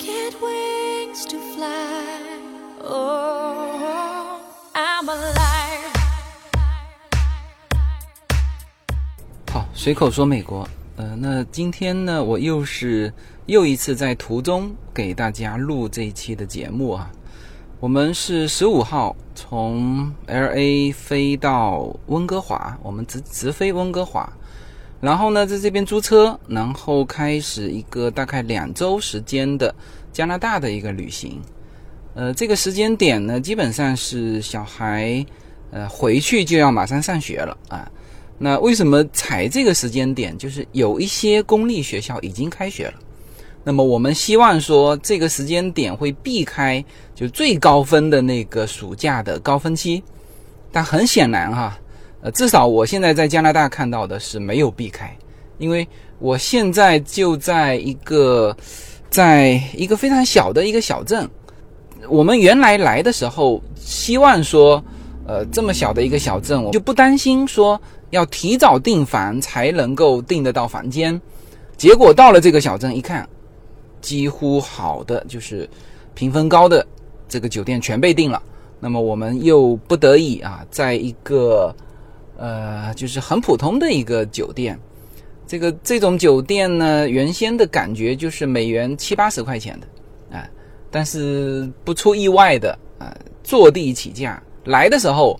get wings to fly. Oh, I'm alive. 好，随口说美国。呃，那今天呢，我又是又一次在途中给大家录这一期的节目啊。我们是十五号从 L A 飞到温哥华，我们直直飞温哥华，然后呢在这边租车，然后开始一个大概两周时间的加拿大的一个旅行。呃，这个时间点呢，基本上是小孩呃回去就要马上上学了啊。那为什么踩这个时间点？就是有一些公立学校已经开学了。那么我们希望说，这个时间点会避开就最高分的那个暑假的高峰期，但很显然哈，呃，至少我现在在加拿大看到的是没有避开，因为我现在就在一个，在一个非常小的一个小镇。我们原来来的时候，希望说，呃，这么小的一个小镇，我就不担心说要提早订房才能够订得到房间。结果到了这个小镇一看。几乎好的就是评分高的这个酒店全被订了，那么我们又不得已啊，在一个呃就是很普通的一个酒店，这个这种酒店呢，原先的感觉就是美元七八十块钱的啊，但是不出意外的啊，坐地起价，来的时候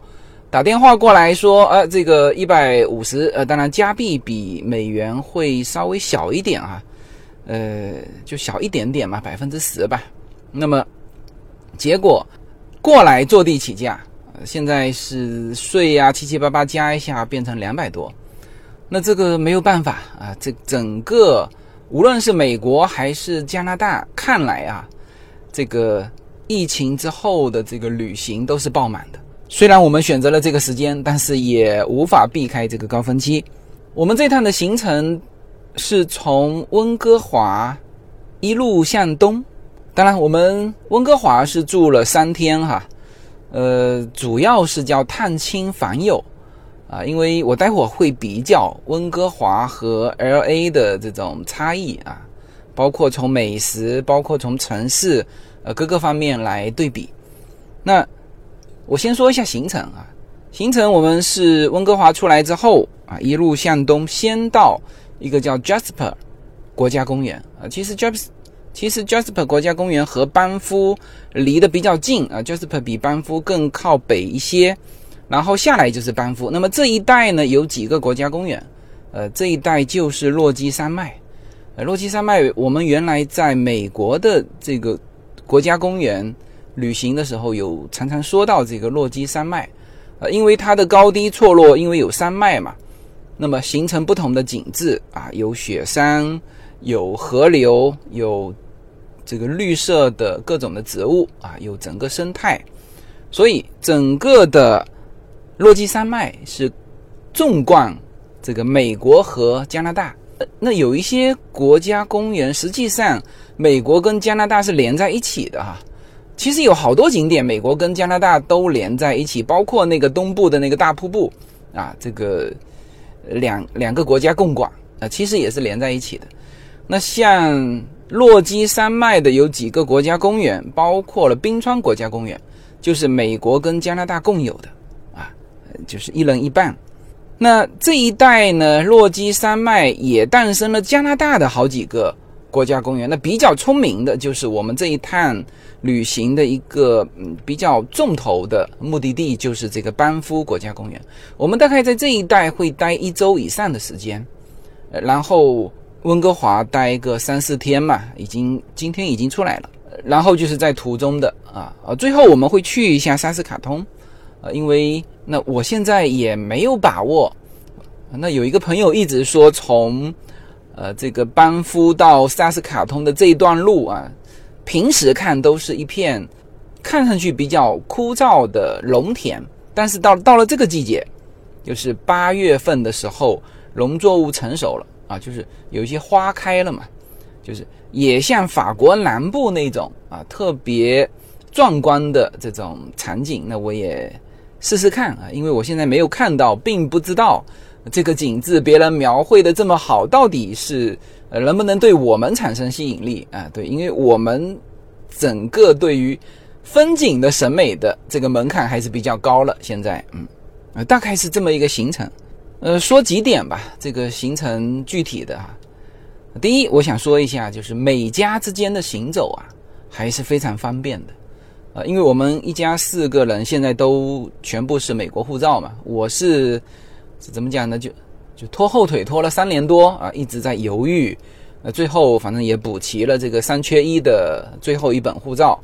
打电话过来说，呃，这个一百五十，呃，当然加币比美元会稍微小一点啊。呃，就小一点点嘛，百分之十吧。那么结果过来坐地起价，现在是税呀七七八八加一下变成两百多。那这个没有办法啊，这整个无论是美国还是加拿大，看来啊，这个疫情之后的这个旅行都是爆满的。虽然我们选择了这个时间，但是也无法避开这个高峰期。我们这趟的行程。是从温哥华一路向东，当然我们温哥华是住了三天哈，呃，主要是叫探亲访友啊，因为我待会儿会比较温哥华和 L A 的这种差异啊，包括从美食，包括从城市呃各个方面来对比。那我先说一下行程啊，行程我们是温哥华出来之后啊，一路向东，先到。一个叫 Jasper 国家公园啊，其实 Jasper 其实 Jasper 国家公园和班夫离得比较近啊，Jasper 比班夫更靠北一些，然后下来就是班夫。那么这一带呢有几个国家公园，呃，这一带就是落基山脉。呃，落基山脉我们原来在美国的这个国家公园旅行的时候，有常常说到这个落基山脉，呃，因为它的高低错落，因为有山脉嘛。那么形成不同的景致啊，有雪山，有河流，有这个绿色的各种的植物啊，有整个生态，所以整个的落基山脉是纵贯这个美国和加拿大。那有一些国家公园，实际上美国跟加拿大是连在一起的哈。其实有好多景点，美国跟加拿大都连在一起，包括那个东部的那个大瀑布啊，这个。两两个国家共管啊，其实也是连在一起的。那像落基山脉的有几个国家公园，包括了冰川国家公园，就是美国跟加拿大共有的啊，就是一人一半。那这一带呢，落基山脉也诞生了加拿大的好几个。国家公园，那比较聪明的就是我们这一趟旅行的一个比较重头的目的地，就是这个班夫国家公园。我们大概在这一带会待一周以上的时间，然后温哥华待个三四天嘛，已经今天已经出来了。然后就是在途中的啊啊，最后我们会去一下萨斯卡通，啊，因为那我现在也没有把握。那有一个朋友一直说从。呃，这个班夫到萨斯卡通的这一段路啊，平时看都是一片看上去比较枯燥的农田，但是到到了这个季节，就是八月份的时候，农作物成熟了啊，就是有一些花开了嘛，就是也像法国南部那种啊特别壮观的这种场景。那我也试试看啊，因为我现在没有看到，并不知道。这个景致别人描绘的这么好，到底是呃，能不能对我们产生吸引力啊？对，因为我们整个对于风景的审美的这个门槛还是比较高了。现在，嗯，大概是这么一个行程。呃，说几点吧，这个行程具体的哈。第一，我想说一下，就是每家之间的行走啊，还是非常方便的。呃，因为我们一家四个人现在都全部是美国护照嘛，我是怎么讲呢？就就拖后腿拖了三年多啊，一直在犹豫。呃，最后反正也补齐了这个三缺一的最后一本护照，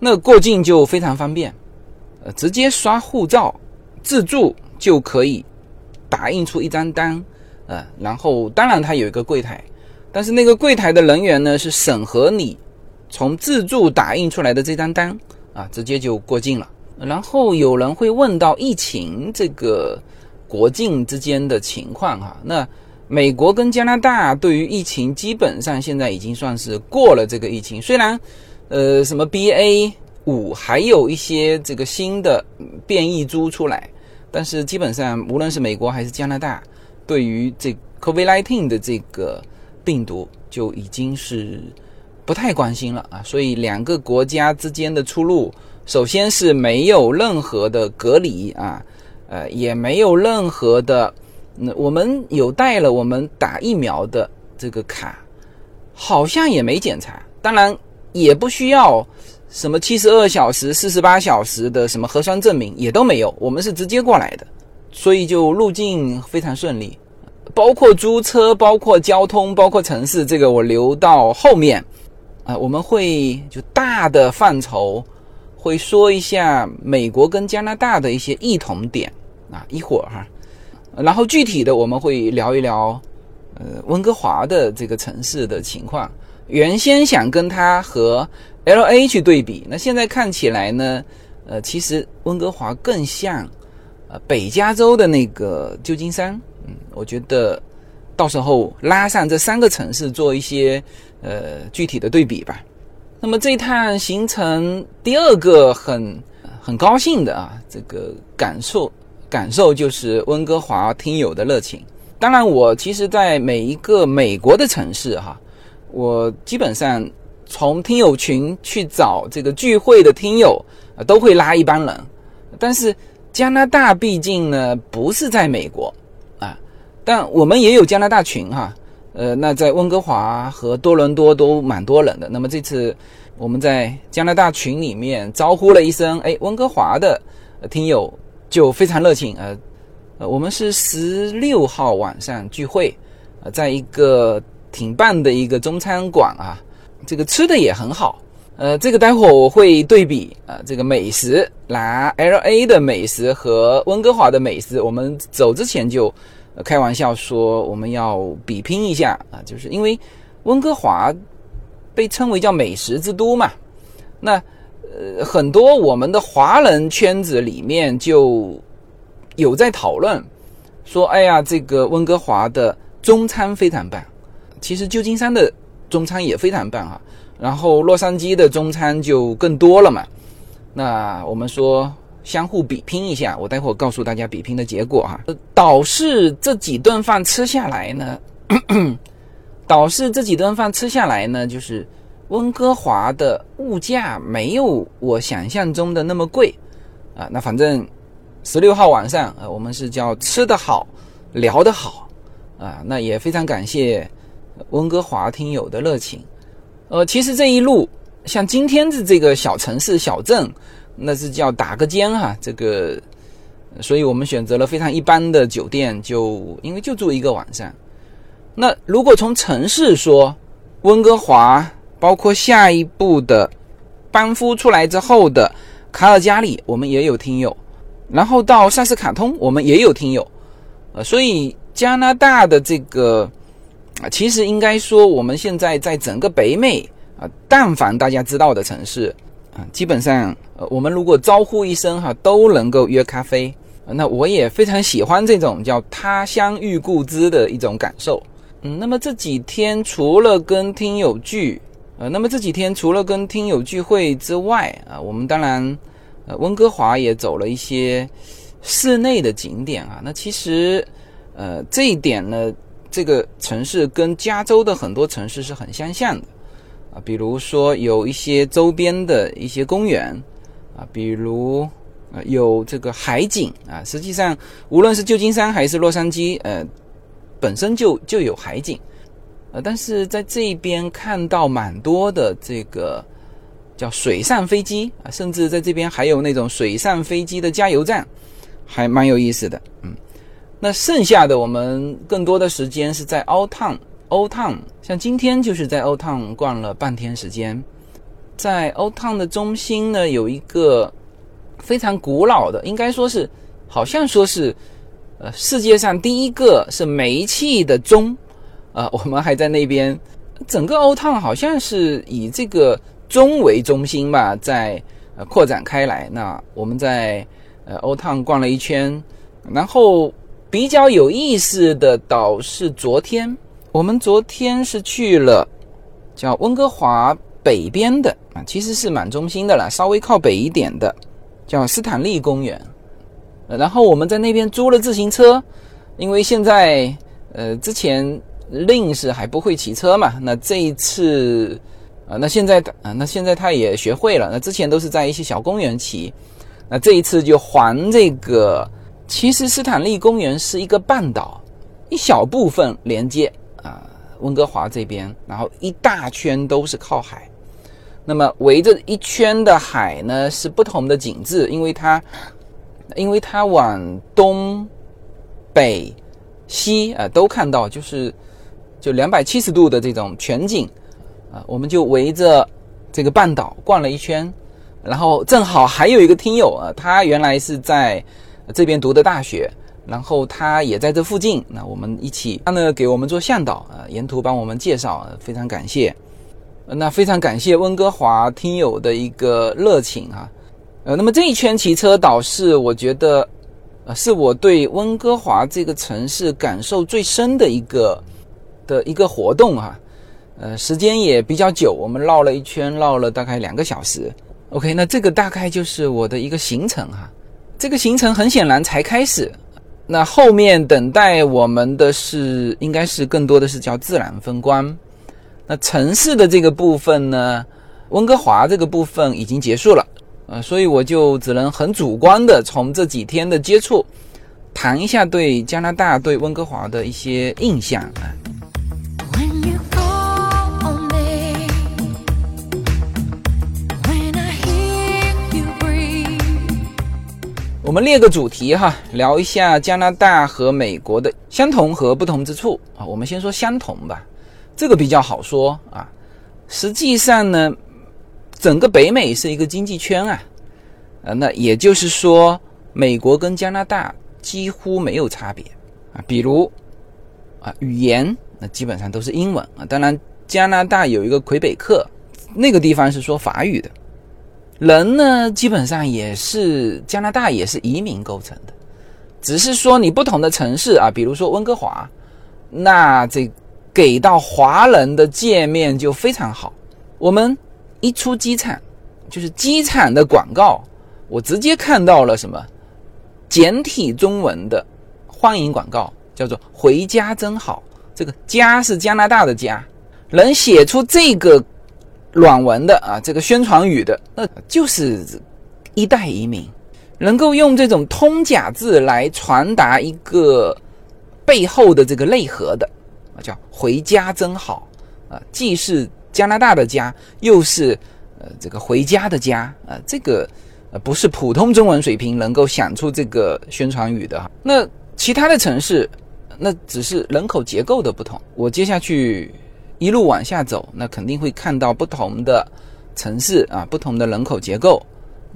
那过境就非常方便，呃，直接刷护照自助就可以。打印出一张单，呃，然后当然它有一个柜台，但是那个柜台的人员呢是审核你从自助打印出来的这张单啊，直接就过境了。然后有人会问到疫情这个国境之间的情况哈，那美国跟加拿大对于疫情基本上现在已经算是过了这个疫情，虽然呃什么 BA 五还有一些这个新的变异株出来。但是基本上，无论是美国还是加拿大，对于这 COVID-19 的这个病毒就已经是不太关心了啊。所以两个国家之间的出入，首先是没有任何的隔离啊，呃，也没有任何的，那我们有带了我们打疫苗的这个卡，好像也没检查，当然也不需要。什么七十二小时、四十八小时的什么核酸证明也都没有，我们是直接过来的，所以就入境非常顺利。包括租车、包括交通、包括城市，这个我留到后面啊，我们会就大的范畴会说一下美国跟加拿大的一些异同点啊，一会儿哈，然后具体的我们会聊一聊呃温哥华的这个城市的情况。原先想跟他和 L A 去对比，那现在看起来呢，呃，其实温哥华更像，呃，北加州的那个旧金山。嗯，我觉得到时候拉上这三个城市做一些呃具体的对比吧。那么这一趟行程第二个很很高兴的啊，这个感受感受就是温哥华听友的热情。当然，我其实在每一个美国的城市哈，我基本上。从听友群去找这个聚会的听友啊，都会拉一帮人。但是加拿大毕竟呢不是在美国啊，但我们也有加拿大群哈。呃，那在温哥华和多伦多都蛮多人的。那么这次我们在加拿大群里面招呼了一声，哎，温哥华的听友就非常热情。呃，呃，我们是十六号晚上聚会，呃，在一个挺棒的一个中餐馆啊。这个吃的也很好，呃，这个待会我会对比啊，这个美食拿 L A 的美食和温哥华的美食，我们走之前就开玩笑说我们要比拼一下啊，就是因为温哥华被称为叫美食之都嘛，那呃很多我们的华人圈子里面就有在讨论说，哎呀，这个温哥华的中餐非常棒，其实旧金山的。中餐也非常棒哈，然后洛杉矶的中餐就更多了嘛。那我们说相互比拼一下，我待会儿告诉大家比拼的结果哈。导致这几顿饭吃下来呢，导致这几顿饭吃下来呢，就是温哥华的物价没有我想象中的那么贵啊。那反正十六号晚上，呃，我们是叫吃得好，聊得好啊。那也非常感谢。温哥华听友的热情，呃，其实这一路像今天的这个小城市小镇，那是叫打个尖哈，这个，所以我们选择了非常一般的酒店，就因为就住一个晚上。那如果从城市说，温哥华，包括下一步的班夫出来之后的卡尔加里，我们也有听友，然后到萨斯卡通，我们也有听友，呃，所以加拿大的这个。啊，其实应该说，我们现在在整个北美啊，但凡大家知道的城市啊，基本上，呃，我们如果招呼一声哈，都能够约咖啡。那我也非常喜欢这种叫他乡遇故知的一种感受。嗯，那么这几天除了跟听友聚，呃，那么这几天除了跟听友聚会之外啊，我们当然，呃，温哥华也走了一些室内的景点啊。那其实，呃，这一点呢。这个城市跟加州的很多城市是很相像的啊，比如说有一些周边的一些公园啊，比如呃有这个海景啊。实际上，无论是旧金山还是洛杉矶，呃，本身就就有海景，呃，但是在这边看到蛮多的这个叫水上飞机啊，甚至在这边还有那种水上飞机的加油站，还蛮有意思的，嗯。那剩下的我们更多的时间是在 Old Town，Old Town，像今天就是在 Old Town 逛了半天时间，在 Old Town 的中心呢，有一个非常古老的，应该说是，好像说是，呃，世界上第一个是煤气的钟，啊，我们还在那边，整个 Old Town 好像是以这个钟为中心吧，在呃扩展开来。那我们在呃 Old Town 逛了一圈，然后。比较有意思的岛是昨天，我们昨天是去了叫温哥华北边的啊，其实是蛮中心的啦，稍微靠北一点的，叫斯坦利公园。然后我们在那边租了自行车，因为现在呃之前令是还不会骑车嘛，那这一次啊，那现在啊，那现在他也学会了，那之前都是在一些小公园骑，那这一次就还这个。其实斯坦利公园是一个半岛，一小部分连接啊温哥华这边，然后一大圈都是靠海。那么围着一圈的海呢是不同的景致，因为它因为它往东北西啊都看到，就是就两百七十度的这种全景啊，我们就围着这个半岛逛了一圈，然后正好还有一个听友啊，他原来是在。这边读的大学，然后他也在这附近，那我们一起，他呢给我们做向导啊，沿途帮我们介绍，非常感谢。那非常感谢温哥华听友的一个热情啊，呃，那么这一圈骑车岛是我觉得，呃，是我对温哥华这个城市感受最深的一个的一个活动哈，呃，时间也比较久，我们绕了一圈，绕了大概两个小时。OK，那这个大概就是我的一个行程哈。这个行程很显然才开始，那后面等待我们的是，应该是更多的是叫自然风光。那城市的这个部分呢，温哥华这个部分已经结束了，呃，所以我就只能很主观的从这几天的接触，谈一下对加拿大、对温哥华的一些印象啊。我们列个主题哈，聊一下加拿大和美国的相同和不同之处啊。我们先说相同吧，这个比较好说啊。实际上呢，整个北美是一个经济圈啊，呃，那也就是说，美国跟加拿大几乎没有差别啊。比如啊，语言那基本上都是英文啊。当然，加拿大有一个魁北克，那个地方是说法语的。人呢，基本上也是加拿大也是移民构成的，只是说你不同的城市啊，比如说温哥华，那这给到华人的界面就非常好。我们一出机场，就是机场的广告，我直接看到了什么简体中文的欢迎广告，叫做“回家真好”。这个“家”是加拿大的“家”，能写出这个。软文的啊，这个宣传语的，那就是一代移民，能够用这种通假字来传达一个背后的这个内核的啊，叫回家真好啊，既是加拿大的家，又是呃这个回家的家啊，这个呃不是普通中文水平能够想出这个宣传语的哈。那其他的城市，那只是人口结构的不同。我接下去。一路往下走，那肯定会看到不同的城市啊，不同的人口结构，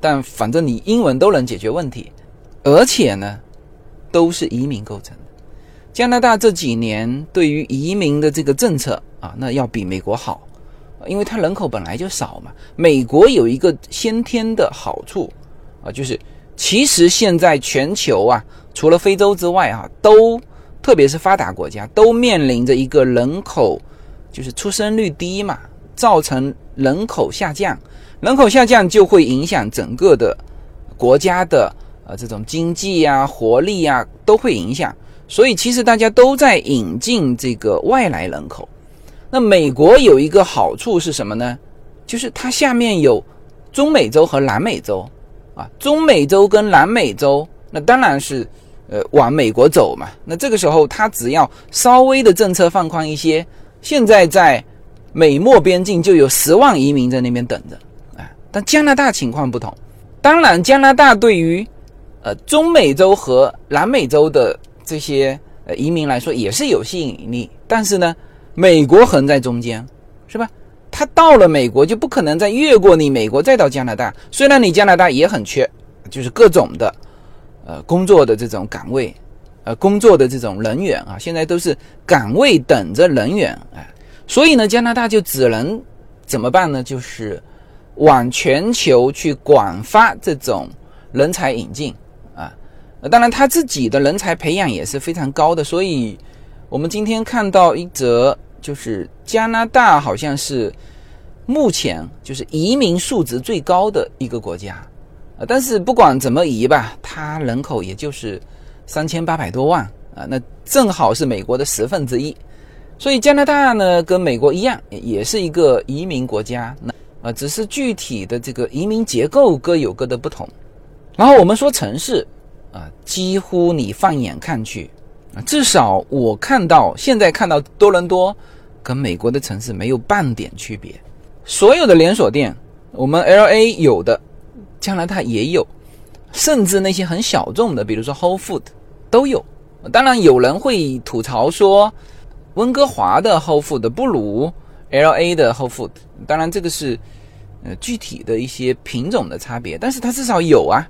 但反正你英文都能解决问题，而且呢，都是移民构成的。加拿大这几年对于移民的这个政策啊，那要比美国好，因为它人口本来就少嘛。美国有一个先天的好处啊，就是其实现在全球啊，除了非洲之外啊，都特别是发达国家都面临着一个人口。就是出生率低嘛，造成人口下降，人口下降就会影响整个的国家的呃这种经济呀、活力呀都会影响。所以其实大家都在引进这个外来人口。那美国有一个好处是什么呢？就是它下面有中美洲和南美洲啊，中美洲跟南美洲，那当然是呃往美国走嘛。那这个时候它只要稍微的政策放宽一些，现在在美墨边境就有十万移民在那边等着啊。但加拿大情况不同，当然加拿大对于呃中美洲和南美洲的这些呃移民来说也是有吸引力，但是呢。美国横在中间，是吧？他到了美国就不可能再越过你美国再到加拿大。虽然你加拿大也很缺，就是各种的，呃，工作的这种岗位，呃，工作的这种人员啊，现在都是岗位等着人员哎。所以呢，加拿大就只能怎么办呢？就是往全球去广发这种人才引进啊。当然，他自己的人才培养也是非常高的，所以我们今天看到一则。就是加拿大好像是目前就是移民数值最高的一个国家，啊，但是不管怎么移吧，它人口也就是三千八百多万啊，那正好是美国的十分之一，所以加拿大呢跟美国一样，也是一个移民国家，那啊，只是具体的这个移民结构各有各的不同。然后我们说城市啊，几乎你放眼看去啊，至少我看到现在看到多伦多。跟美国的城市没有半点区别，所有的连锁店，我们 L A 有的，加拿大也有，甚至那些很小众的，比如说 Whole Food 都有。当然有人会吐槽说，温哥华的 Whole Food 不如 L A 的 Whole Food。当然这个是呃具体的一些品种的差别，但是它至少有啊，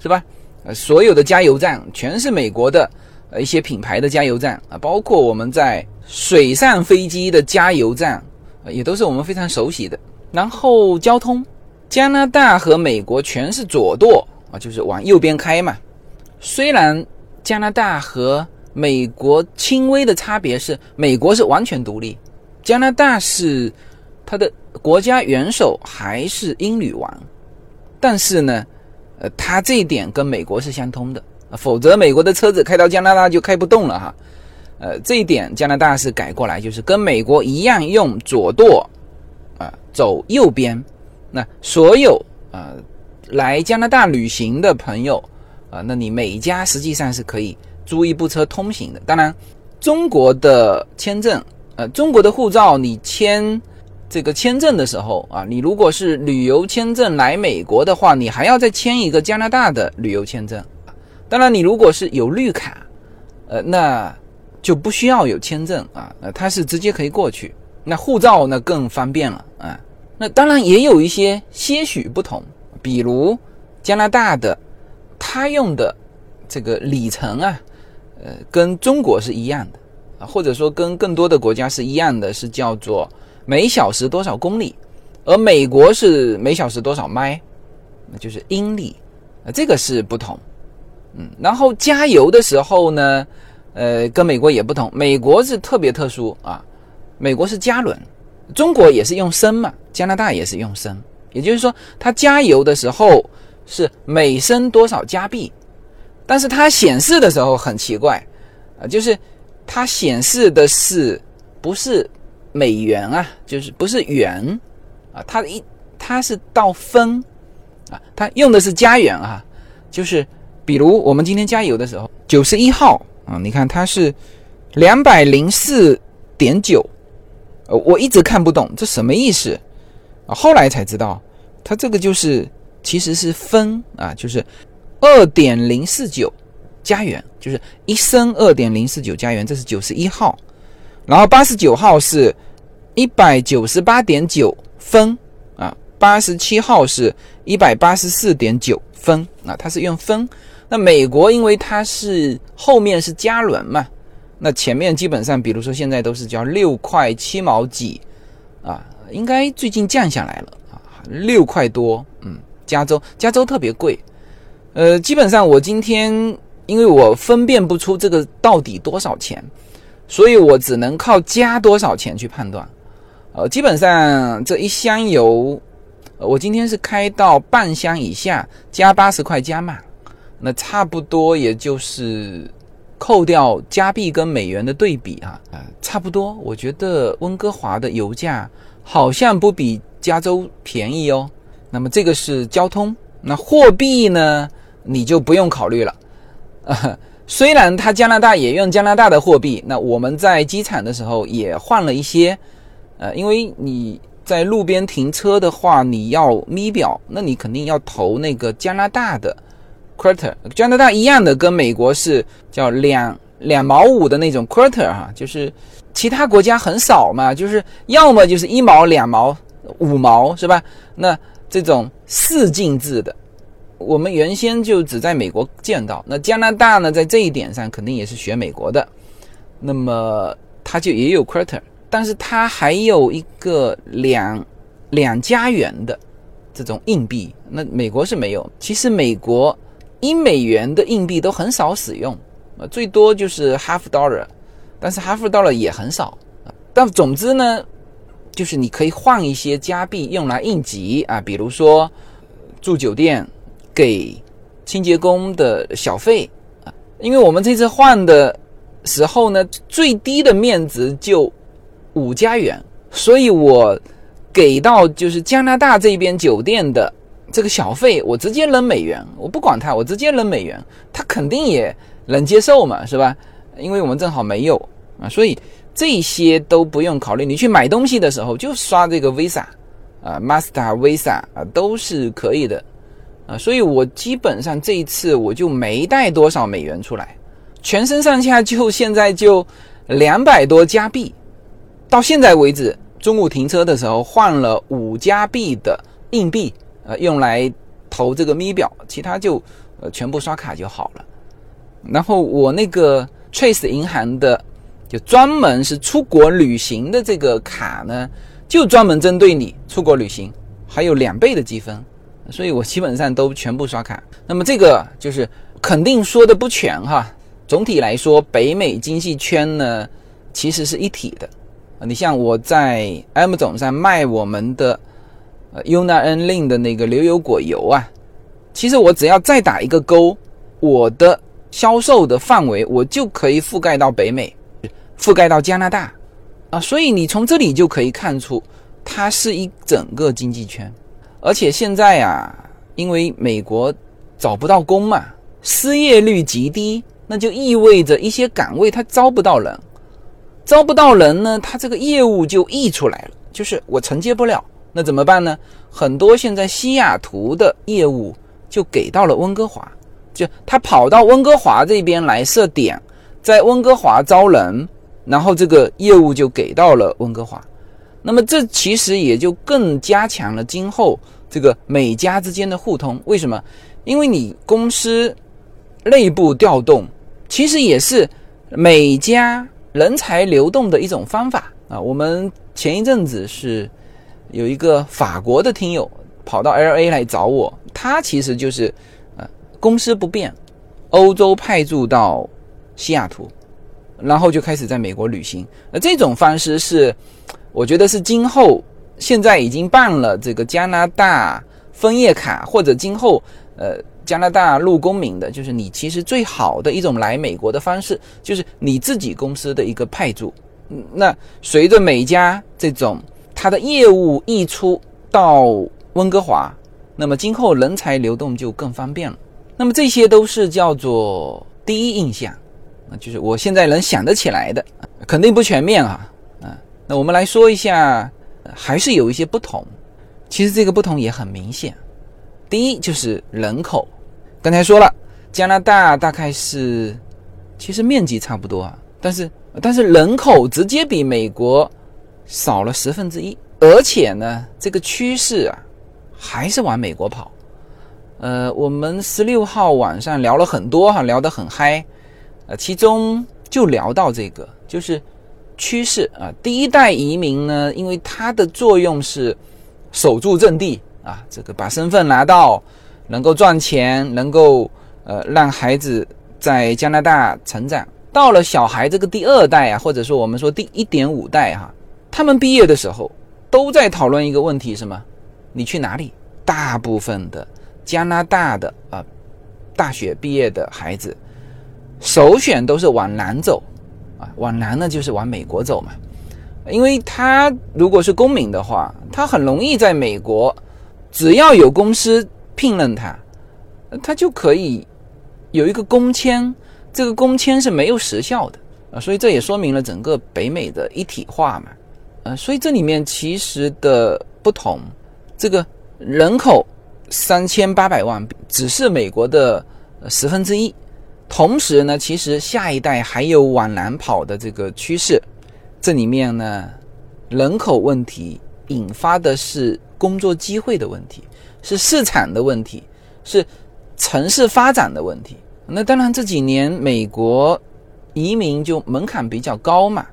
是吧？呃，所有的加油站全是美国的。呃，一些品牌的加油站啊，包括我们在水上飞机的加油站，也都是我们非常熟悉的。然后交通，加拿大和美国全是左舵就是往右边开嘛。虽然加拿大和美国轻微的差别是，美国是完全独立，加拿大是它的国家元首还是英女王，但是呢，呃，它这一点跟美国是相通的。否则，美国的车子开到加拿大就开不动了哈。呃，这一点加拿大是改过来，就是跟美国一样用左舵，啊，走右边。那所有啊来加拿大旅行的朋友啊，那你每家实际上是可以租一部车通行的。当然，中国的签证，呃，中国的护照，你签这个签证的时候啊，你如果是旅游签证来美国的话，你还要再签一个加拿大的旅游签证。当然，你如果是有绿卡，呃，那就不需要有签证啊，呃，它是直接可以过去。那护照呢更方便了啊。那当然也有一些些许不同，比如加拿大的，它用的这个里程啊，呃，跟中国是一样的啊，或者说跟更多的国家是一样的，是叫做每小时多少公里，而美国是每小时多少迈，那就是英里，啊，这个是不同。嗯，然后加油的时候呢，呃，跟美国也不同，美国是特别特殊啊，美国是加仑，中国也是用升嘛，加拿大也是用升，也就是说，它加油的时候是每升多少加币，但是它显示的时候很奇怪啊，就是它显示的是不是美元啊，就是不是元啊，它一它是到分啊，它用的是加元啊，就是。比如我们今天加油的时候，九十一号啊，你看它是两百零四点九，呃，我一直看不懂这什么意思啊，后来才知道，它这个就是其实是分啊，就是二点零四九加元，就是一升二点零四九加元，这是九十一号，然后八十九号是一百九十八点九分啊，八十七号是一百八十四点九分啊，它是用分。那美国因为它是后面是加仑嘛，那前面基本上，比如说现在都是叫六块七毛几，啊，应该最近降下来了，六块多，嗯，加州加州特别贵，呃，基本上我今天因为我分辨不出这个到底多少钱，所以我只能靠加多少钱去判断，呃，基本上这一箱油，我今天是开到半箱以下，加八十块加满。那差不多也就是扣掉加币跟美元的对比啊，呃，差不多。我觉得温哥华的油价好像不比加州便宜哦。那么这个是交通，那货币呢，你就不用考虑了。啊，虽然它加拿大也用加拿大的货币，那我们在机场的时候也换了一些，呃，因为你在路边停车的话，你要咪表，那你肯定要投那个加拿大的。quarter 加拿大一样的，跟美国是叫两两毛五的那种 quarter 哈，就是其他国家很少嘛，就是要么就是一毛、两毛、五毛是吧？那这种四进制的，我们原先就只在美国见到。那加拿大呢，在这一点上肯定也是学美国的，那么它就也有 quarter，但是它还有一个两两加元的这种硬币，那美国是没有。其实美国。一美元的硬币都很少使用，呃，最多就是 half dollar，但是 half dollar 也很少。但总之呢，就是你可以换一些加币用来应急啊，比如说住酒店给清洁工的小费啊。因为我们这次换的时候呢，最低的面值就五加元，所以我给到就是加拿大这边酒店的。这个小费我直接扔美元，我不管他，我直接扔美元，他肯定也能接受嘛，是吧？因为我们正好没有啊，所以这些都不用考虑。你去买东西的时候就刷这个 Visa 啊，Master Visa 啊，都是可以的啊。所以我基本上这一次我就没带多少美元出来，全身上下就现在就两百多加币。到现在为止，中午停车的时候换了五加币的硬币。呃，用来投这个咪表，其他就呃全部刷卡就好了。然后我那个 Trace 银行的，就专门是出国旅行的这个卡呢，就专门针对你出国旅行，还有两倍的积分，所以我基本上都全部刷卡。那么这个就是肯定说的不全哈。总体来说，北美经济圈呢其实是一体的。你像我在 M 总上卖我们的呃。Una N Lin 的那个牛油果油啊，其实我只要再打一个勾，我的销售的范围我就可以覆盖到北美，覆盖到加拿大啊，所以你从这里就可以看出，它是一整个经济圈。而且现在啊，因为美国找不到工嘛，失业率极低，那就意味着一些岗位它招不到人，招不到人呢，它这个业务就溢出来了，就是我承接不了。那怎么办呢？很多现在西雅图的业务就给到了温哥华，就他跑到温哥华这边来设点，在温哥华招人，然后这个业务就给到了温哥华。那么这其实也就更加强了今后这个美加之间的互通。为什么？因为你公司内部调动，其实也是美加人才流动的一种方法啊。我们前一阵子是。有一个法国的听友跑到 L A 来找我，他其实就是，公司不变，欧洲派驻到西雅图，然后就开始在美国旅行。那这种方式是，我觉得是今后现在已经办了这个加拿大枫叶卡，或者今后呃加拿大陆公民的，就是你其实最好的一种来美国的方式，就是你自己公司的一个派驻。那随着美加这种。它的业务溢出到温哥华，那么今后人才流动就更方便了。那么这些都是叫做第一印象，啊，就是我现在能想得起来的，肯定不全面啊，啊，那我们来说一下，还是有一些不同。其实这个不同也很明显。第一就是人口，刚才说了，加拿大大概是，其实面积差不多啊，但是但是人口直接比美国。少了十分之一，而且呢，这个趋势啊，还是往美国跑。呃，我们十六号晚上聊了很多哈，聊得很嗨，呃，其中就聊到这个，就是趋势啊。第一代移民呢，因为它的作用是守住阵地啊，这个把身份拿到，能够赚钱，能够呃让孩子在加拿大成长。到了小孩这个第二代啊，或者说我们说第一点五代哈。他们毕业的时候都在讨论一个问题，什么？你去哪里？大部分的加拿大的啊大学毕业的孩子首选都是往南走，啊，往南呢就是往美国走嘛，因为他如果是公民的话，他很容易在美国，只要有公司聘任他，他就可以有一个工签，这个工签是没有时效的啊，所以这也说明了整个北美的一体化嘛，呃，所以这里面其实的不同，这个人口三千八百万只是美国的十分之一。同时呢，其实下一代还有往南跑的这个趋势，这里面呢，人口问题引发的是工作机会的问题，是市场的问题，是城市发展的问题。那当然这几年美国移民就门槛比较高嘛，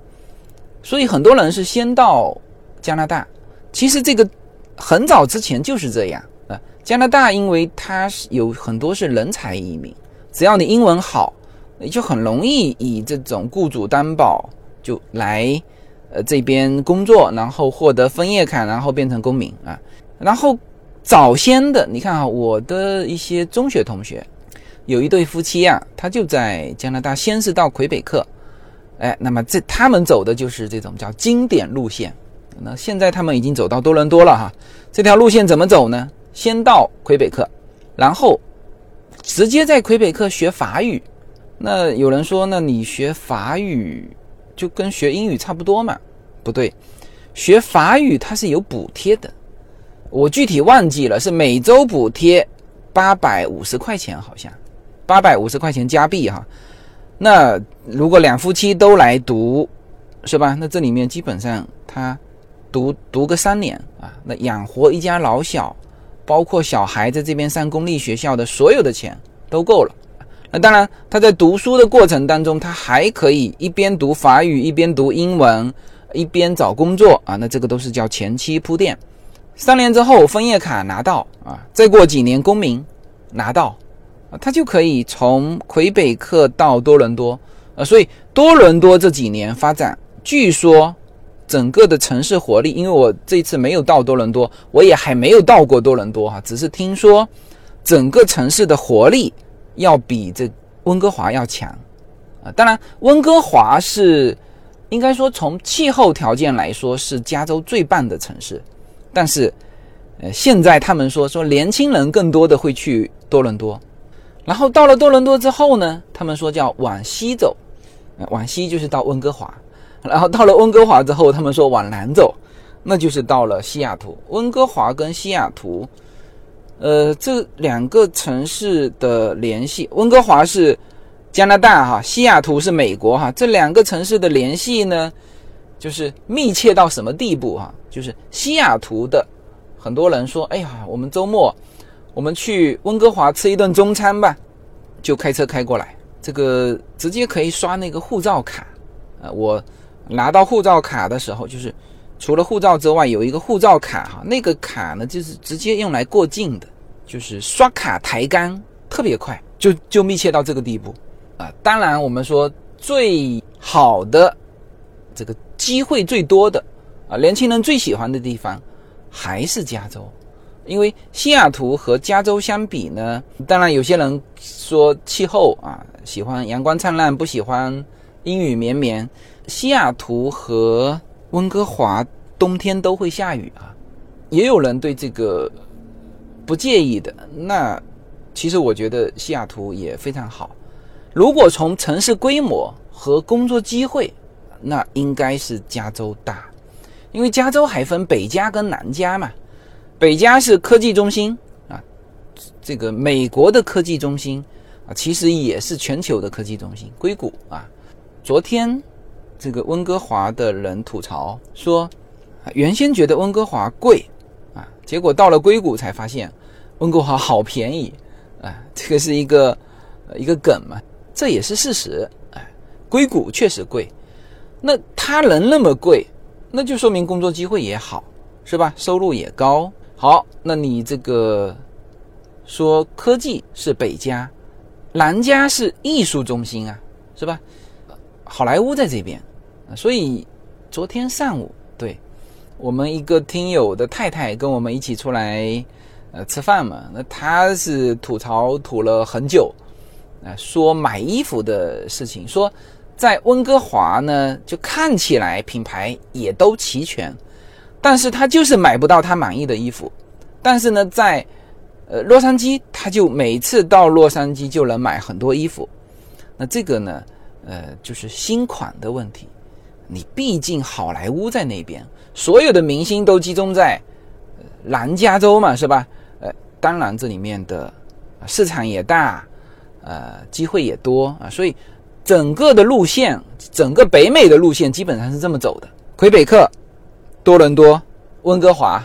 所以很多人是先到加拿大。其实这个很早之前就是这样，加拿大因为它是有很多是人才移民。只要你英文好，你就很容易以这种雇主担保就来，呃这边工作，然后获得枫叶卡，然后变成公民啊。然后早先的，你看啊，我的一些中学同学，有一对夫妻啊，他就在加拿大，先是到魁北克，哎，那么这他们走的就是这种叫经典路线。那现在他们已经走到多伦多了哈，这条路线怎么走呢？先到魁北克，然后。直接在魁北克学法语，那有人说，那你学法语就跟学英语差不多嘛？不对，学法语它是有补贴的，我具体忘记了，是每周补贴八百五十块钱，好像八百五十块钱加币哈。那如果两夫妻都来读，是吧？那这里面基本上他读读个三年啊，那养活一家老小。包括小孩在这边上公立学校的所有的钱都够了。那当然，他在读书的过程当中，他还可以一边读法语，一边读英文，一边找工作啊。那这个都是叫前期铺垫。三年之后，枫叶卡拿到啊，再过几年公民拿到啊，他就可以从魁北克到多伦多啊。所以多伦多这几年发展，据说。整个的城市活力，因为我这次没有到多伦多，我也还没有到过多伦多哈，只是听说整个城市的活力要比这温哥华要强啊。当然，温哥华是应该说从气候条件来说是加州最棒的城市，但是呃，现在他们说说年轻人更多的会去多伦多，然后到了多伦多之后呢，他们说叫往西走，往西就是到温哥华。然后到了温哥华之后，他们说往南走，那就是到了西雅图。温哥华跟西雅图，呃，这两个城市的联系，温哥华是加拿大哈，西雅图是美国哈。这两个城市的联系呢，就是密切到什么地步哈？就是西雅图的很多人说，哎呀，我们周末我们去温哥华吃一顿中餐吧，就开车开过来，这个直接可以刷那个护照卡，呃，我。拿到护照卡的时候，就是除了护照之外，有一个护照卡哈，那个卡呢就是直接用来过境的，就是刷卡抬杆特别快，就就密切到这个地步啊。当然，我们说最好的这个机会最多的啊，年轻人最喜欢的地方还是加州，因为西雅图和加州相比呢，当然有些人说气候啊，喜欢阳光灿烂，不喜欢阴雨绵绵。西雅图和温哥华冬天都会下雨啊，也有人对这个不介意的。那其实我觉得西雅图也非常好。如果从城市规模和工作机会，那应该是加州大，因为加州还分北加跟南加嘛。北加是科技中心啊，这个美国的科技中心啊，其实也是全球的科技中心，硅谷啊。昨天。这个温哥华的人吐槽说，原先觉得温哥华贵啊，结果到了硅谷才发现温哥华好便宜啊，这个是一个一个梗嘛，这也是事实。哎，硅谷确实贵，那它能那么贵，那就说明工作机会也好，是吧？收入也高。好，那你这个说科技是北加，南加是艺术中心啊，是吧？好莱坞在这边。所以，昨天上午，对我们一个听友的太太跟我们一起出来，呃，吃饭嘛。那她是吐槽吐了很久，啊，说买衣服的事情，说在温哥华呢，就看起来品牌也都齐全，但是他就是买不到他满意的衣服。但是呢，在呃洛杉矶，他就每次到洛杉矶就能买很多衣服。那这个呢，呃，就是新款的问题。你毕竟好莱坞在那边，所有的明星都集中在南加州嘛，是吧？呃，当然这里面的市场也大。呃，机会也多啊，所以整个的路线，整个北美的路线基本上是这么走的：魁北克、多伦多、温哥华、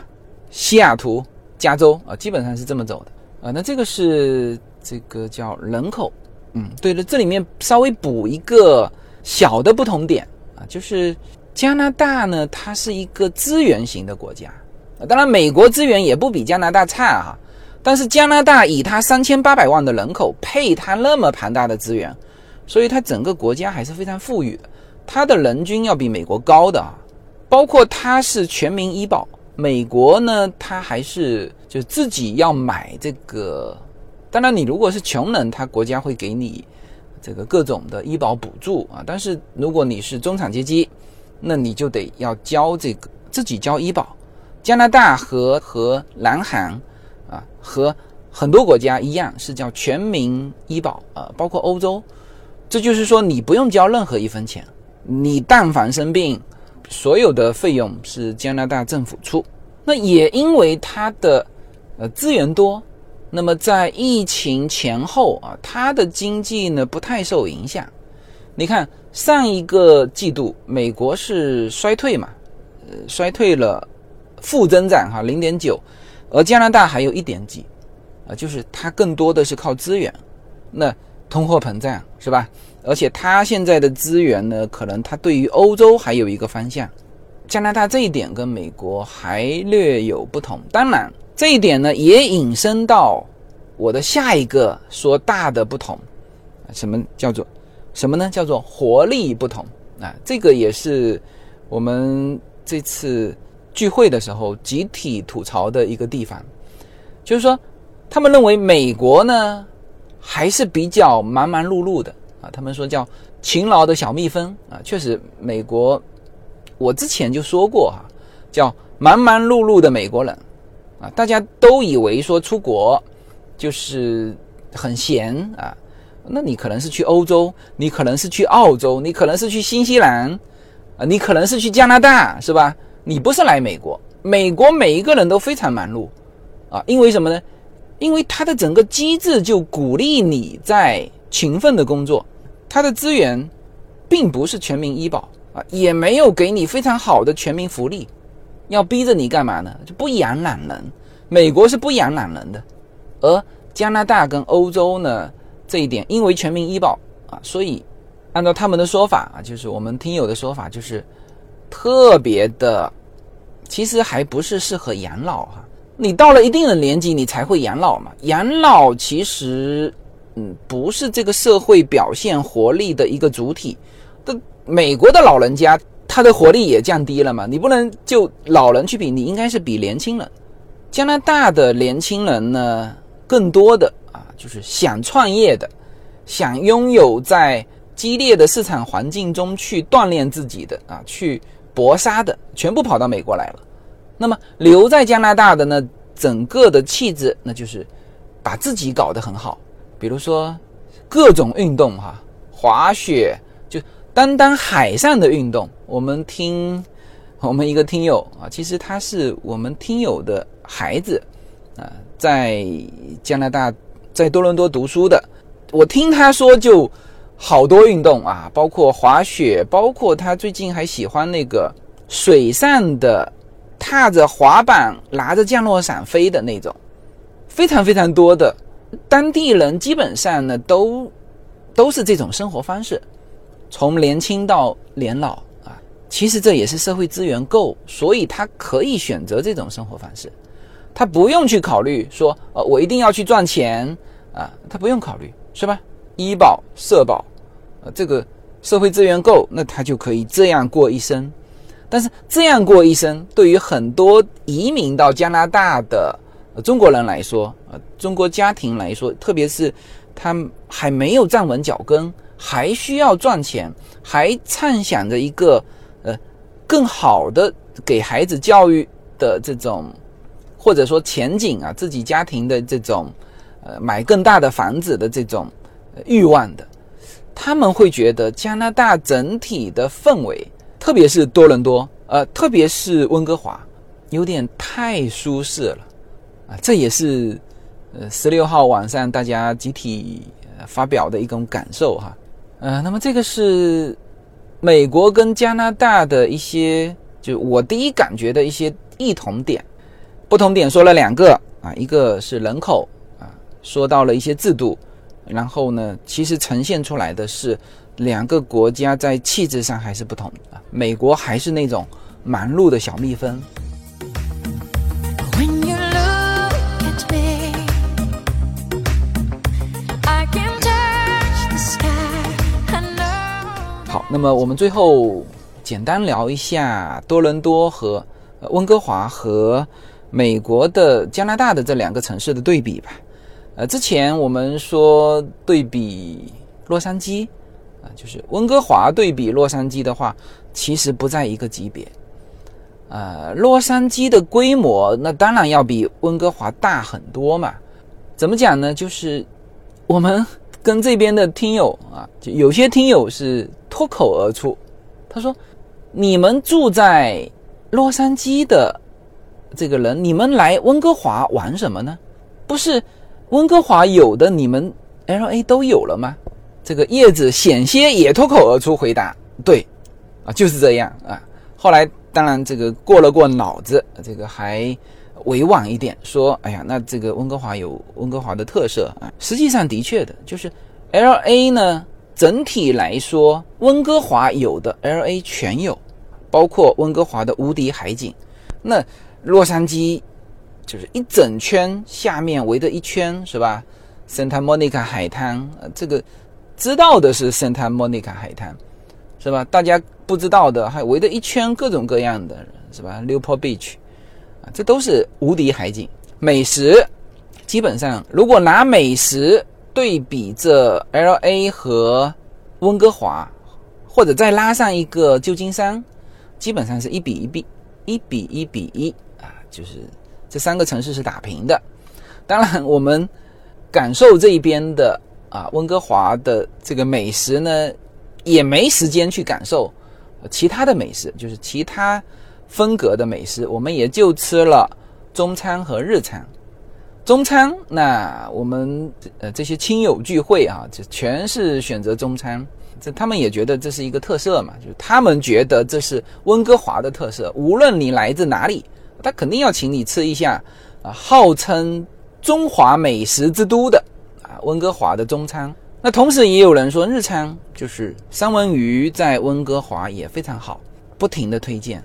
西雅图、加州啊，基本上是这么走的啊。那这个是这个叫人口，嗯，对了，这里面稍微补一个小的不同点啊，就是加拿大呢，它是一个资源型的国家，当然美国资源也不比加拿大差啊。但是加拿大以它三千八百万的人口，配它那么庞大的资源，所以它整个国家还是非常富裕的。它的人均要比美国高的啊，包括它是全民医保。美国呢，它还是就自己要买这个。当然，你如果是穷人，他国家会给你这个各种的医保补助啊。但是如果你是中产阶级，那你就得要交这个自己交医保。加拿大和和南韩。啊，和很多国家一样，是叫全民医保啊，包括欧洲，这就是说你不用交任何一分钱，你但凡生病，所有的费用是加拿大政府出。那也因为它的呃资源多，那么在疫情前后啊，它的经济呢不太受影响。你看上一个季度美国是衰退嘛，呃衰退了，负增长哈零点九。而加拿大还有一点几，啊，就是它更多的是靠资源，那通货膨胀是吧？而且它现在的资源呢，可能它对于欧洲还有一个方向，加拿大这一点跟美国还略有不同。当然，这一点呢也引申到我的下一个说大的不同，什么叫做什么呢？叫做活力不同啊，这个也是我们这次。聚会的时候，集体吐槽的一个地方，就是说，他们认为美国呢还是比较忙忙碌碌的啊。他们说叫勤劳的小蜜蜂啊，确实，美国我之前就说过哈，叫忙忙碌碌的美国人啊。大家都以为说出国就是很闲啊，那你可能是去欧洲，你可能是去澳洲，你可能是去新西兰啊，你可能是去加拿大，是吧？你不是来美国，美国每一个人都非常忙碌，啊，因为什么呢？因为它的整个机制就鼓励你在勤奋的工作，它的资源并不是全民医保啊，也没有给你非常好的全民福利，要逼着你干嘛呢？就不养懒人。美国是不养懒人的，而加拿大跟欧洲呢这一点，因为全民医保啊，所以按照他们的说法啊，就是我们听友的说法，就是特别的。其实还不是适合养老哈，你到了一定的年纪，你才会养老嘛。养老其实，嗯，不是这个社会表现活力的一个主体。的美国的老人家，他的活力也降低了嘛。你不能就老人去比，你应该是比年轻人。加拿大的年轻人呢，更多的啊，就是想创业的，想拥有在激烈的市场环境中去锻炼自己的啊，去。搏杀的全部跑到美国来了，那么留在加拿大的呢？整个的气质那就是把自己搞得很好，比如说各种运动哈，滑雪单单海上的运动。我们听我们一个听友啊，其实他是我们听友的孩子啊，在加拿大在多伦多读书的，我听他说就。好多运动啊，包括滑雪，包括他最近还喜欢那个水上的，踏着滑板拿着降落伞飞的那种，非常非常多的当地人基本上呢都都是这种生活方式，从年轻到年老啊，其实这也是社会资源够，所以他可以选择这种生活方式，他不用去考虑说呃我一定要去赚钱啊，他不用考虑是吧？医保、社保，呃，这个社会资源够，那他就可以这样过一生。但是这样过一生，对于很多移民到加拿大的中国人来说，呃，中国家庭来说，特别是他还没有站稳脚跟，还需要赚钱，还畅想着一个呃更好的给孩子教育的这种，或者说前景啊，自己家庭的这种呃买更大的房子的这种欲望的，他们会觉得加拿大整体的氛围，特别是多伦多，呃，特别是温哥华，有点太舒适了啊，这也是。呃，十六号晚上大家集体发表的一种感受哈，呃，那么这个是美国跟加拿大的一些，就我第一感觉的一些异同点，不同点说了两个啊，一个是人口啊，说到了一些制度，然后呢，其实呈现出来的是两个国家在气质上还是不同啊，美国还是那种忙碌的小蜜蜂。好那么我们最后简单聊一下多伦多和温哥华和美国的加拿大的这两个城市的对比吧。呃，之前我们说对比洛杉矶啊，就是温哥华对比洛杉矶的话，其实不在一个级别。呃，洛杉矶的规模那当然要比温哥华大很多嘛。怎么讲呢？就是我们。跟这边的听友啊，就有些听友是脱口而出，他说：“你们住在洛杉矶的这个人，你们来温哥华玩什么呢？不是温哥华有的，你们 L A 都有了吗？”这个叶子险些也脱口而出回答：“对，啊，就是这样啊。”后来当然这个过了过脑子，这个还。委婉一点说，哎呀，那这个温哥华有温哥华的特色啊。实际上的确的，就是 L A 呢，整体来说，温哥华有的 L A 全有，包括温哥华的无敌海景。那洛杉矶就是一整圈下面围着一圈，是吧？Santa Monica 海滩，这个知道的是 Santa Monica 海滩，是吧？大家不知道的还围着一圈各种各样的，是吧？Newport Beach。这都是无敌海景，美食基本上，如果拿美食对比这 L A 和温哥华，或者再拉上一个旧金山，基本上是一比一比一比一比一啊，就是这三个城市是打平的。当然，我们感受这一边的啊温哥华的这个美食呢，也没时间去感受其他的美食，就是其他。风格的美食，我们也就吃了中餐和日餐。中餐，那我们呃这些亲友聚会啊，就全是选择中餐。这他们也觉得这是一个特色嘛，就他们觉得这是温哥华的特色。无论你来自哪里，他肯定要请你吃一下啊，号称中华美食之都的啊温哥华的中餐。那同时也有人说日餐，就是三文鱼在温哥华也非常好，不停的推荐。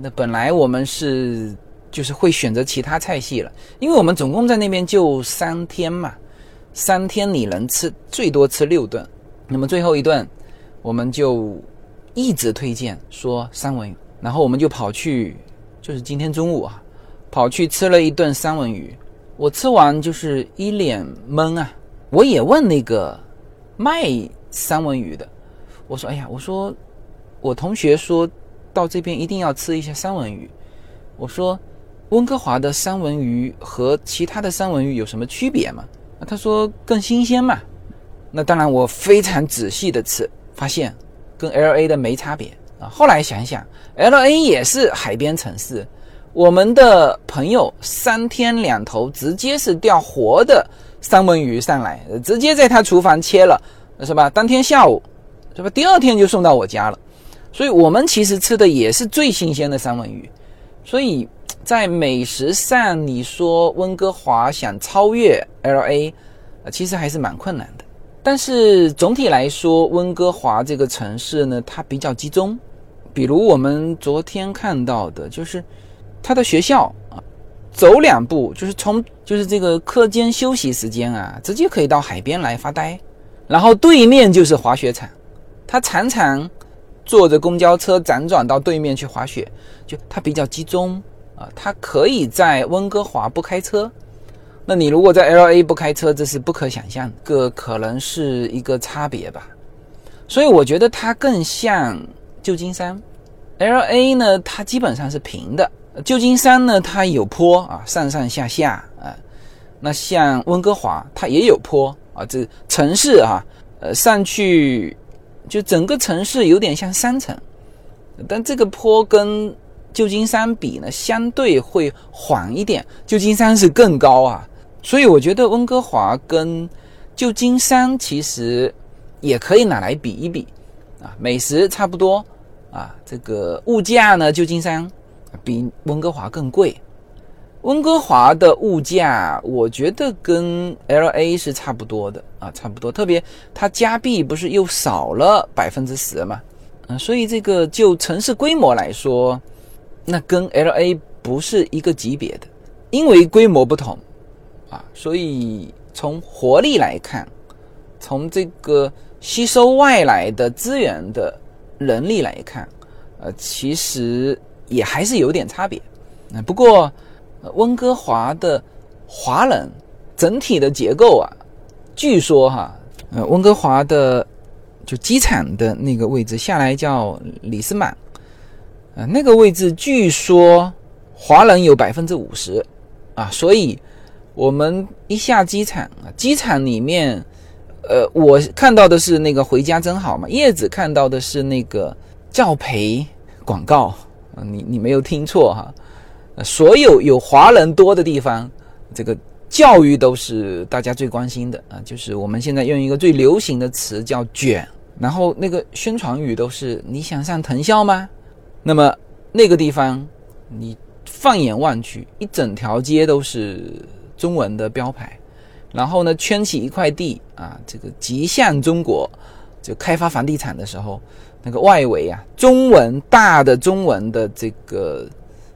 那本来我们是就是会选择其他菜系了，因为我们总共在那边就三天嘛，三天你能吃最多吃六顿，那么最后一顿我们就一直推荐说三文鱼，然后我们就跑去，就是今天中午啊，跑去吃了一顿三文鱼，我吃完就是一脸懵啊，我也问那个卖三文鱼的，我说哎呀，我说我同学说。到这边一定要吃一下三文鱼。我说，温哥华的三文鱼和其他的三文鱼有什么区别吗？他说更新鲜嘛。那当然，我非常仔细的吃，发现跟 L A 的没差别啊。后来想想，L A 也是海边城市，我们的朋友三天两头直接是钓活的三文鱼上来，直接在他厨房切了，是吧？当天下午，是吧？第二天就送到我家了。所以我们其实吃的也是最新鲜的三文鱼，所以在美食上，你说温哥华想超越 L A，呃，其实还是蛮困难的。但是总体来说，温哥华这个城市呢，它比较集中。比如我们昨天看到的，就是它的学校啊，走两步就是从就是这个课间休息时间啊，直接可以到海边来发呆，然后对面就是滑雪场，它常常。坐着公交车辗转到对面去滑雪，就它比较集中啊，它可以在温哥华不开车，那你如果在 L A 不开车，这是不可想象的，这可能是一个差别吧。所以我觉得它更像旧金山。L A 呢，它基本上是平的；旧金山呢，它有坡啊，上上下下啊。那像温哥华，它也有坡啊，这城市啊，呃，上去就整个城市有点像山城，但这个坡跟旧金山比呢，相对会缓一点。旧金山是更高啊。所以我觉得温哥华跟旧金山其实也可以拿来比一比啊，美食差不多啊，这个物价呢，旧金山比温哥华更贵。温哥华的物价我觉得跟 L A 是差不多的啊，差不多。特别它加币不是又少了百分之十嘛，嗯，所以这个就城市规模来说，那跟 L A 不是一个级别的，因为规模不同。啊，所以从活力来看，从这个吸收外来的资源的能力来看，呃，其实也还是有点差别。那不过，温哥华的华人整体的结构啊，据说哈，呃，温哥华的就机场的那个位置下来叫里斯满，啊，那个位置据说华人有百分之五十啊，所以。我们一下机场啊，机场里面，呃，我看到的是那个“回家真好”嘛，叶子看到的是那个教培广告啊，你你没有听错哈，所有有华人多的地方，这个教育都是大家最关心的啊，就是我们现在用一个最流行的词叫“卷”，然后那个宣传语都是“你想上藤校吗？”那么那个地方，你放眼望去，一整条街都是。中文的标牌，然后呢，圈起一块地啊，这个极向中国，就开发房地产的时候，那个外围啊，中文大的中文的这个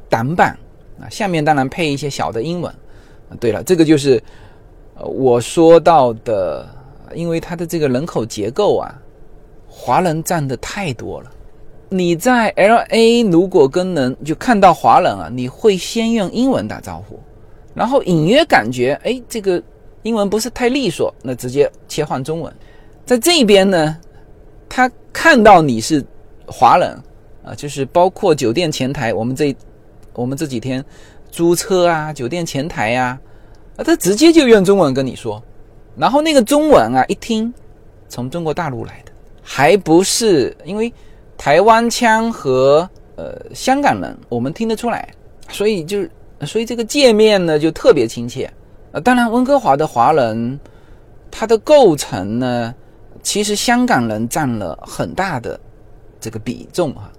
挡板啊，下面当然配一些小的英文。对了，这个就是呃我说到的，因为它的这个人口结构啊，华人占的太多了。你在 L A 如果跟人就看到华人啊，你会先用英文打招呼。然后隐约感觉，哎，这个英文不是太利索，那直接切换中文。在这边呢，他看到你是华人啊，就是包括酒店前台，我们这我们这几天租车啊，酒店前台呀，啊，他直接就用中文跟你说。然后那个中文啊，一听从中国大陆来的，还不是因为台湾腔和呃香港人，我们听得出来，所以就。所以这个界面呢就特别亲切，呃，当然温哥华的华人，它的构成呢，其实香港人占了很大的这个比重啊，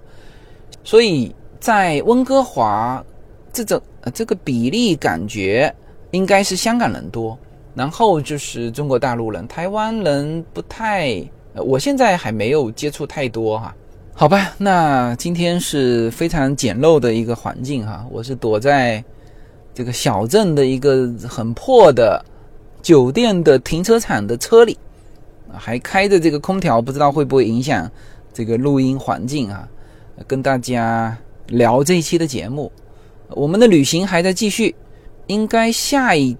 所以在温哥华这种这个比例感觉应该是香港人多，然后就是中国大陆人、台湾人不太，我现在还没有接触太多哈。好吧，那今天是非常简陋的一个环境哈，我是躲在这个小镇的一个很破的酒店的停车场的车里，还开着这个空调，不知道会不会影响这个录音环境啊？跟大家聊这一期的节目，我们的旅行还在继续，应该下一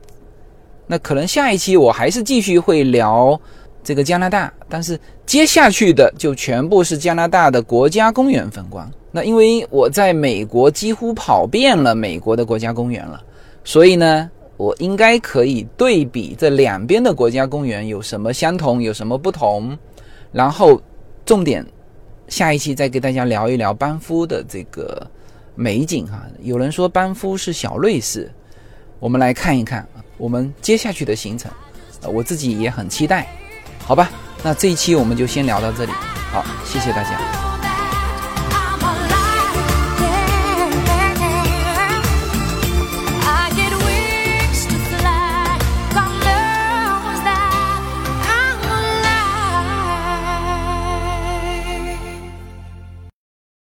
那可能下一期我还是继续会聊。这个加拿大，但是接下去的就全部是加拿大的国家公园风光。那因为我在美国几乎跑遍了美国的国家公园了，所以呢，我应该可以对比这两边的国家公园有什么相同，有什么不同。然后重点下一期再给大家聊一聊班夫的这个美景哈。有人说班夫是小瑞士，我们来看一看我们接下去的行程，呃我自己也很期待。好吧，那这一期我们就先聊到这里。好，谢谢大家。